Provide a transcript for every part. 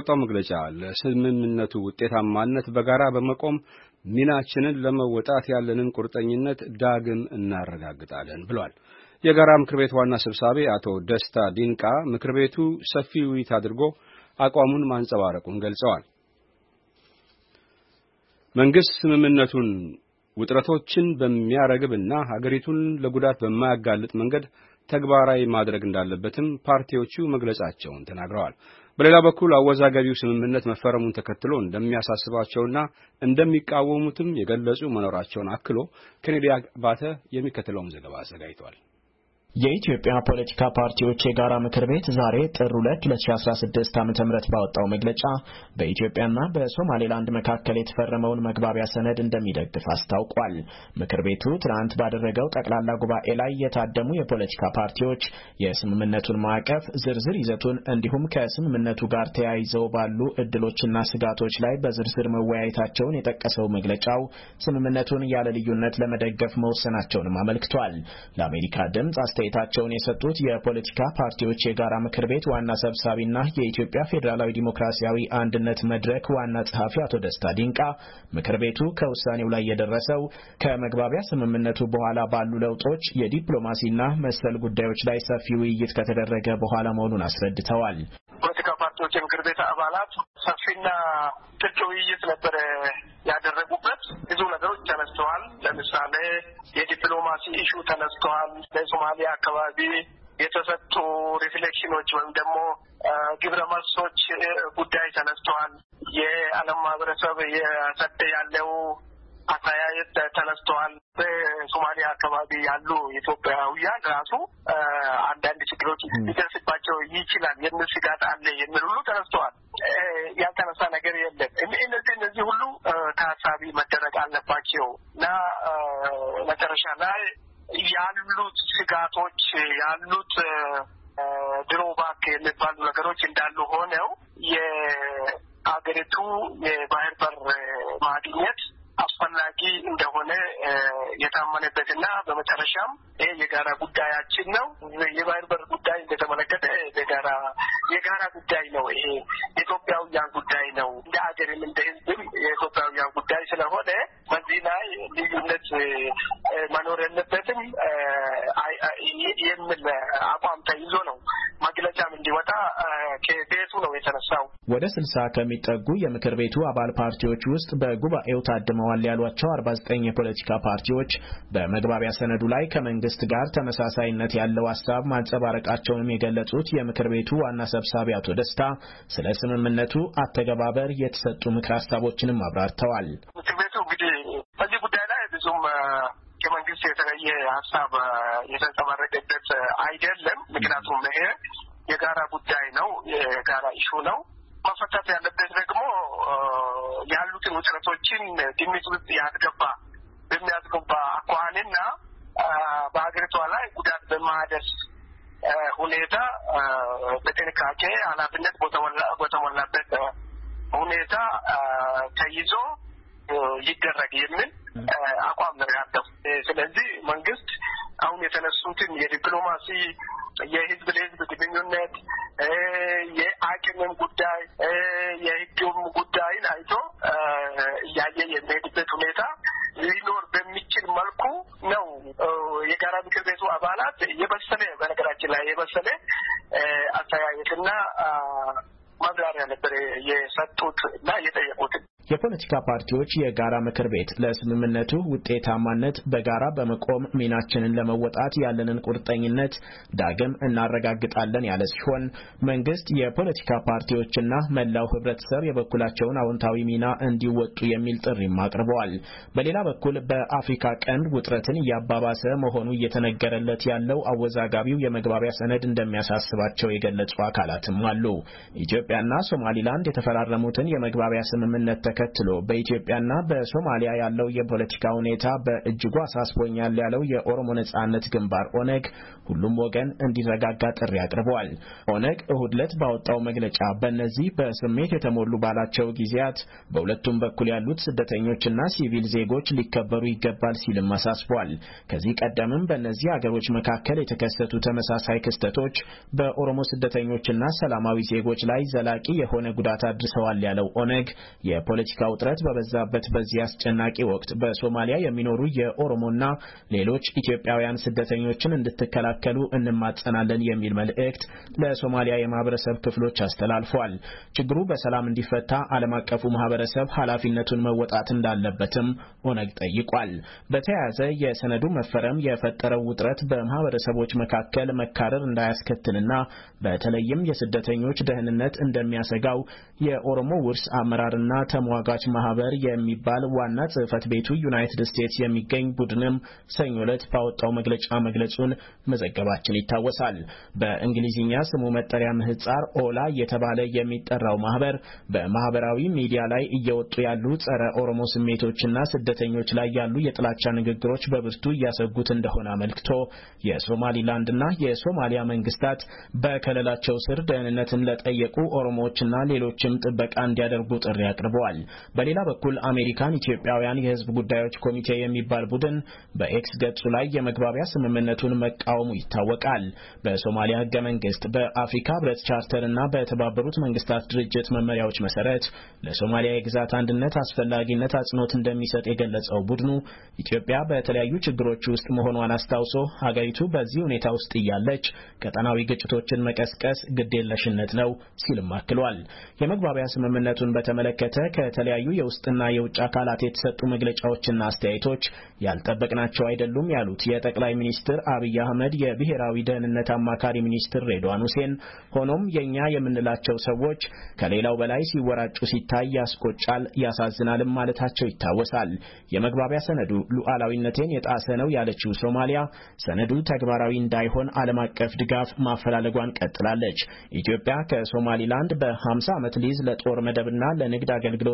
ወጣው መግለጫ ለስምምነቱ ውጤታማነት በጋራ በመቆም ሚናችንን ለመወጣት ያለንን ቁርጠኝነት ዳግም እናረጋግጣለን ብሏል። የጋራ ምክር ቤት ዋና ሰብሳቢ አቶ ደስታ ዲንቃ ምክር ቤቱ ሰፊ ውይይት አድርጎ አቋሙን ማንጸባረቁን ገልጸዋል። መንግስት ስምምነቱን ውጥረቶችን በሚያረግብና ሀገሪቱን ለጉዳት በማያጋልጥ መንገድ ተግባራዊ ማድረግ እንዳለበትም ፓርቲዎቹ መግለጻቸውን ተናግረዋል። በሌላ በኩል አወዛጋቢው ስምምነት መፈረሙን ተከትሎ እንደሚያሳስባቸውና እንደሚቃወሙትም የገለጹ መኖራቸውን አክሎ ኬኔዲ አባተ የሚከተለውን ዘገባ አዘጋጅቷል። የኢትዮጵያ ፖለቲካ ፓርቲዎች የጋራ ምክር ቤት ዛሬ ጥር 2 2016 ዓ ባወጣው መግለጫ በኢትዮጵያና በሶማሌላንድ መካከል የተፈረመውን መግባቢያ ሰነድ እንደሚደግፍ አስታውቋል። ምክር ቤቱ ትናንት ባደረገው ጠቅላላ ጉባኤ ላይ የታደሙ የፖለቲካ ፓርቲዎች የስምምነቱን ማዕቀፍ ዝርዝር ይዘቱን እንዲሁም ከስምምነቱ ጋር ተያይዘው ባሉ እድሎችና ስጋቶች ላይ በዝርዝር መወያየታቸውን የጠቀሰው መግለጫው ስምምነቱን ያለ ልዩነት ለመደገፍ መወሰናቸውንም አመልክቷል። ለአሜሪካ ድምፅ አስተያየታቸውን የሰጡት የፖለቲካ ፓርቲዎች የጋራ ምክር ቤት ዋና ሰብሳቢና የኢትዮጵያ ፌዴራላዊ ዲሞክራሲያዊ አንድነት መድረክ ዋና ጸሐፊ አቶ ደስታ ዲንቃ ምክር ቤቱ ከውሳኔው ላይ የደረሰው ከመግባቢያ ስምምነቱ በኋላ ባሉ ለውጦች የዲፕሎማሲና መሰል ጉዳዮች ላይ ሰፊ ውይይት ከተደረገ በኋላ መሆኑን አስረድተዋል። ፓርቲዎች የምክር ቤት አባላት ሰፊና ጥልቅ ውይይት ነበረ ያደረጉበት። ብዙ ነገሮች ተነስተዋል። ለምሳሌ የዲፕሎማሲ issue ተነስተዋል። በሶማሊያ አካባቢ የተሰጡ reflection ኦች ወይም ደግሞ ግብረ መልሶች ጉዳይ ተነስተዋል። የዓለም ማህበረሰብ የሰጠ ያለው አስተያየት ተነስተዋል። በሶማሊያ አካባቢ ያሉ ኢትዮጵያውያን ራሱ አንዳንድ ችግሮች ሊደርስባቸው ይችላል የሚል ስጋት አለ የሚል ሁሉ ተነስተዋል። ያልተነሳ ነገር የለም። እነዚህ እነዚህ ሁሉ ታሳቢ መደረግ አለባቸው እና መጨረሻ ላይ ያሉት ስጋቶች ያሉት ድሮባክ የሚባሉ ነገሮች እንዳሉ ሆነው የአገሪቱ የባህር በር ማግኘት አስፈላጊ እንደሆነ የታመነበትና በመጨረሻም ይህ የጋራ ጉዳያችን ነው። የባህር በር ጉዳይ እንደተመለከተ የጋራ የጋራ ጉዳይ ነው። ይሄ የኢትዮጵያውያን ጉዳይ ነው። እንደ አገርም እንደ ሕዝብም የኢትዮጵያውያን ጉዳይ ስለሆነ ስልሳ ከሚጠጉ የምክር ቤቱ አባል ፓርቲዎች ውስጥ በጉባኤው ታድመዋል ያሏቸው አርባ ዘጠኝ የፖለቲካ ፓርቲዎች በመግባቢያ ሰነዱ ላይ ከመንግስት ጋር ተመሳሳይነት ያለው ሀሳብ ማንጸባረቃቸውንም የገለጹት የምክር ቤቱ ዋና ሰብሳቢ አቶ ደስታ ስለ ስምምነቱ አተገባበር የተሰጡ ምክር ሀሳቦችንም አብራርተዋል። ምክር ቤቱ እንግዲህ በዚህ ጉዳይ ላይ ብዙም ከመንግስት የተለየ ሀሳብ የተንጸባረቀበት አይደለም። ምክንያቱም ይሄ የጋራ ጉዳይ ነው፣ የጋራ ኢሹ ነው። መፈታት ያለበት ደግሞ ያሉትን ውጥረቶችን ግምት ውስጥ ያስገባ በሚያስገባ አኳኋንና በሀገሪቷ ላይ ጉዳት በማያደርስ ሁኔታ በጥንቃቄ ኃላፊነት በተሞላበት ሁኔታ ተይዞ ይደረግ የሚል አቋም ነው ያለው። ስለዚህ መንግስት አሁን የተነሱትን የዲፕሎማሲ የህዝብ ለህዝብ ግንኙነት የአቅምም ጉዳይ አስተያየትና ማብራሪያ ነበር የሰጡት እና የጠየቁት። የፖለቲካ ፓርቲዎች የጋራ ምክር ቤት ለስምምነቱ ውጤታማነት በጋራ በመቆም ሚናችንን ለመወጣት ያለንን ቁርጠኝነት ዳግም እናረጋግጣለን ያለ ሲሆን መንግስት የፖለቲካ ፓርቲዎችና መላው ህብረተሰብ የበኩላቸውን አዎንታዊ ሚና እንዲወጡ የሚል ጥሪም አቅርበዋል። በሌላ በኩል በአፍሪካ ቀንድ ውጥረትን እያባባሰ መሆኑ እየተነገረለት ያለው አወዛጋቢው የመግባቢያ ሰነድ እንደሚያሳስባቸው የገለጹ አካላትም አሉ። ኢትዮጵያና ሶማሊላንድ የተፈራረሙትን የመግባቢያ ስምምነት ተከትሎ በኢትዮጵያና በሶማሊያ ያለው የፖለቲካ ሁኔታ በእጅጉ አሳስቦኛል ያለው የኦሮሞ ነጻነት ግንባር ኦነግ ሁሉም ወገን እንዲረጋጋ ጥሪ አቅርበዋል። ኦነግ እሁድ ዕለት ባወጣው መግለጫ በእነዚህ በስሜት የተሞሉ ባላቸው ጊዜያት በሁለቱም በኩል ያሉት ስደተኞችና ሲቪል ዜጎች ሊከበሩ ይገባል ሲልም አሳስቧል። ከዚህ ቀደምም በእነዚህ አገሮች መካከል የተከሰቱ ተመሳሳይ ክስተቶች በኦሮሞ ስደተኞችና ሰላማዊ ዜጎች ላይ ዘላቂ የሆነ ጉዳት አድርሰዋል ያለው ኦነግ የፖለቲካ ውጥረት በበዛበት በዚህ አስጨናቂ ወቅት በሶማሊያ የሚኖሩ የኦሮሞና ሌሎች ኢትዮጵያውያን ስደተኞችን እንድትከላከሉ እንማጸናለን የሚል መልእክት ለሶማሊያ የማህበረሰብ ክፍሎች አስተላልፏል። ችግሩ በሰላም እንዲፈታ ዓለም አቀፉ ማህበረሰብ ኃላፊነቱን መወጣት እንዳለበትም ኦነግ ጠይቋል። በተያያዘ የሰነዱ መፈረም የፈጠረው ውጥረት በማህበረሰቦች መካከል መካረር እንዳያስከትልና በተለይም የስደተኞች ደህንነት እንደሚያሰጋው የኦሮሞ ውርስ አመራርና ተሟጋች ማህበር የሚባል ዋና ጽህፈት ቤቱ ዩናይትድ ስቴትስ የሚገኝ ቡድንም ሰኞ ዕለት ባወጣው መግለጫ መግለጹን መዘገባችን ይታወሳል። በእንግሊዝኛ ስሙ መጠሪያ ምህጻር ኦላ እየተባለ የሚጠራው ማህበር በማህበራዊ ሚዲያ ላይ እየወጡ ያሉ ጸረ ኦሮሞ ስሜቶችና ስደተኞች ላይ ያሉ የጥላቻ ንግግሮች በብርቱ እያሰጉት እንደሆነ አመልክቶ የሶማሊላንድና የሶማሊያ መንግስታት በከለላቸው ስር ደህንነትን ለጠየቁ ኦሮሞዎችና ሌሎችም ጥበቃ እንዲያደርጉ ጥሪ አቅርበዋል። በሌላ በኩል አሜሪካን ኢትዮጵያውያን የህዝብ ጉዳዮች ኮሚቴ የሚባል ቡድን በኤክስ ገጹ ላይ የመግባቢያ ስምምነቱን መቃወሙ ይታወቃል። በሶማሊያ ህገ መንግስት በአፍሪካ ህብረት ቻርተር እና በተባበሩት መንግስታት ድርጅት መመሪያዎች መሰረት ለሶማሊያ የግዛት አንድነት አስፈላጊነት አጽንኦት እንደሚሰጥ የገለጸው ቡድኑ ኢትዮጵያ በተለያዩ ችግሮች ውስጥ መሆኗን አስታውሶ ሀገሪቱ በዚህ ሁኔታ ውስጥ እያለች ቀጠናዊ ግጭቶችን መቀስቀስ ግዴለሽነት ነው ሲልም አክሏል። የመግባቢያ ስምምነቱን በተመለከተ ከተለያዩ የውስጥና የውጭ አካላት የተሰጡ መግለጫዎችና አስተያየቶች ያልጠበቅናቸው አይደሉም ያሉት የጠቅላይ ሚኒስትር አብይ አህመድ የብሔራዊ ደህንነት አማካሪ ሚኒስትር ሬድዋን ሁሴን፣ ሆኖም የእኛ የምንላቸው ሰዎች ከሌላው በላይ ሲወራጩ ሲታይ ያስቆጫል፣ ያሳዝናልም ማለታቸው ይታወሳል። የመግባቢያ ሰነዱ ሉዓላዊነቴን የጣሰ ነው ያለችው ሶማሊያ ሰነዱ ተግባራዊ እንዳይሆን ዓለም አቀፍ ድጋፍ ማፈላለጓን ቀጥላለች። ኢትዮጵያ ከሶማሊላንድ በ50 ዓመት ሊዝ ለጦር መደብና ለንግድ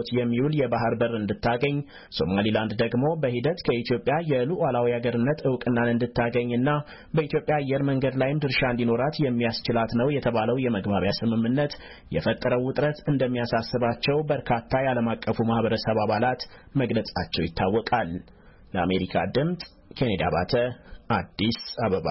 አገልግሎት የሚውል የባህር በር እንድታገኝ፣ ሶማሊላንድ ደግሞ በሂደት ከኢትዮጵያ የሉዓላዊ አገርነት እውቅናን እንድታገኝና በኢትዮጵያ አየር መንገድ ላይም ድርሻ እንዲኖራት የሚያስችላት ነው የተባለው የመግባቢያ ስምምነት የፈጠረው ውጥረት እንደሚያሳስባቸው በርካታ የዓለም አቀፉ ማህበረሰብ አባላት መግለጻቸው ይታወቃል። ለአሜሪካ ድምፅ ኬኔዲ አባተ አዲስ አበባ